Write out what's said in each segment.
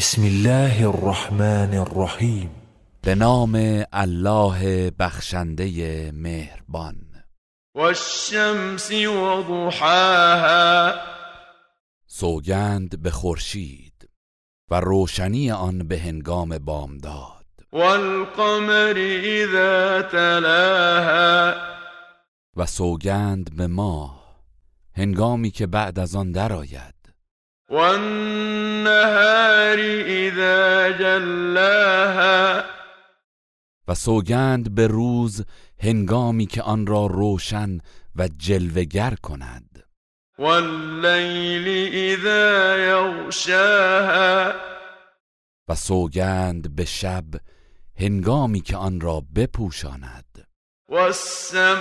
بسم الله الرحمن الرحیم به نام الله بخشنده مهربان. والشمس وضحاها. سوگند به خورشید و روشنی آن به هنگام بامداد. والقمر اذا تلاها. و سوگند به ماه هنگامی که بعد از آن درآید. والنهار اذا جلاها. و سوگند به روز هنگامی که آن را روشن و جلوگر کند. واللیل اذا یغشاها. و سوگند به شب هنگامی که آن را بپوشاند. والسماء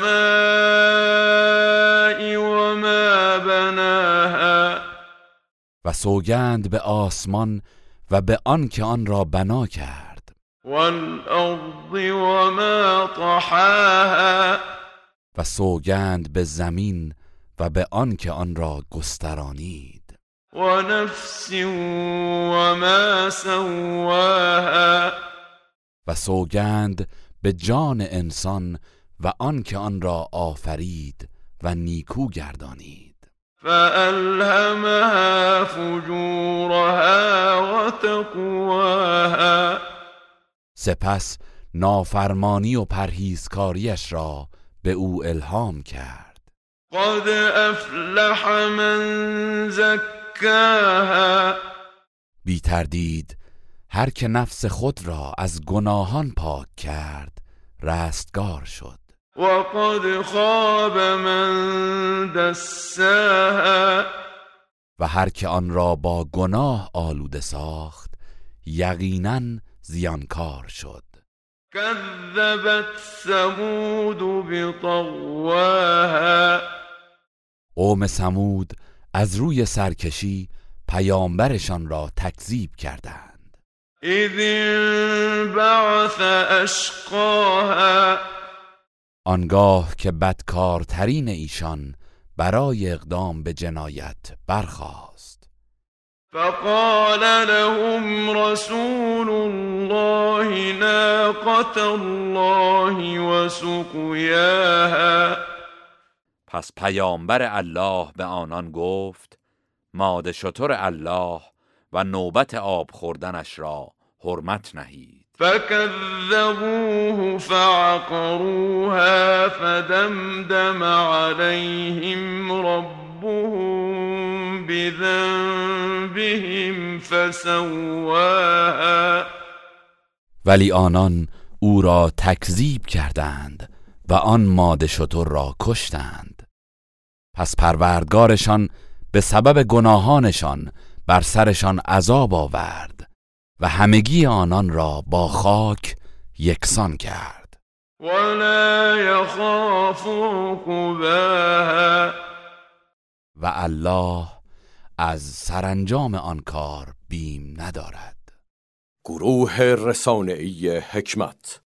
و سوگند به آسمان و به آن که آن را بنا کرد. والارض وما طحاها. و سوگند به زمین و به آن که آن را گسترانید. ونفس وما سواها. و سوگند به جان انسان و آن که آن را آفرید و نیکو گردانید. فألهمها فجورها وتقواها. سپس نافرمانی و پرهیزکاریش را به او الهام کرد. قد افلح من زکاها بی تردید هر که نفس خود را از گناهان پاک کرد رستگار شد. وقد خاب من دساها. و هر که آن را با گناه آلوده ساخت یقینا زیانکار شد. كذبت ثمود بطواها قوم سمود از روی سرکشی پیامبرشان را تکذیب کردند. اذ انبعث اشقاها. آنگاه که بدکارترین ایشان برای اقدام به جنایت برخاست. فقال لهم رسول الله ناقة الله وسقياها. پس پیامبر الله به آنان گفت ماده شتر الله و نوبت آب خوردنش را حرمت نهید. فكذبوه فعقروها فدمدم عليهم ربهم بذنبهم فسواها. ولی آنان او را تکذیب کردند و آن ماده شتر را کشتند. پس پروردگارشان به سبب گناهانشان بر سرشان عذاب آورد. و همگی آنان را با خاک یکسان کرد. ولا يخاف عقباها و الله از سرانجام آن کار بیم ندارد. گروه رسانه‌ای حکمت.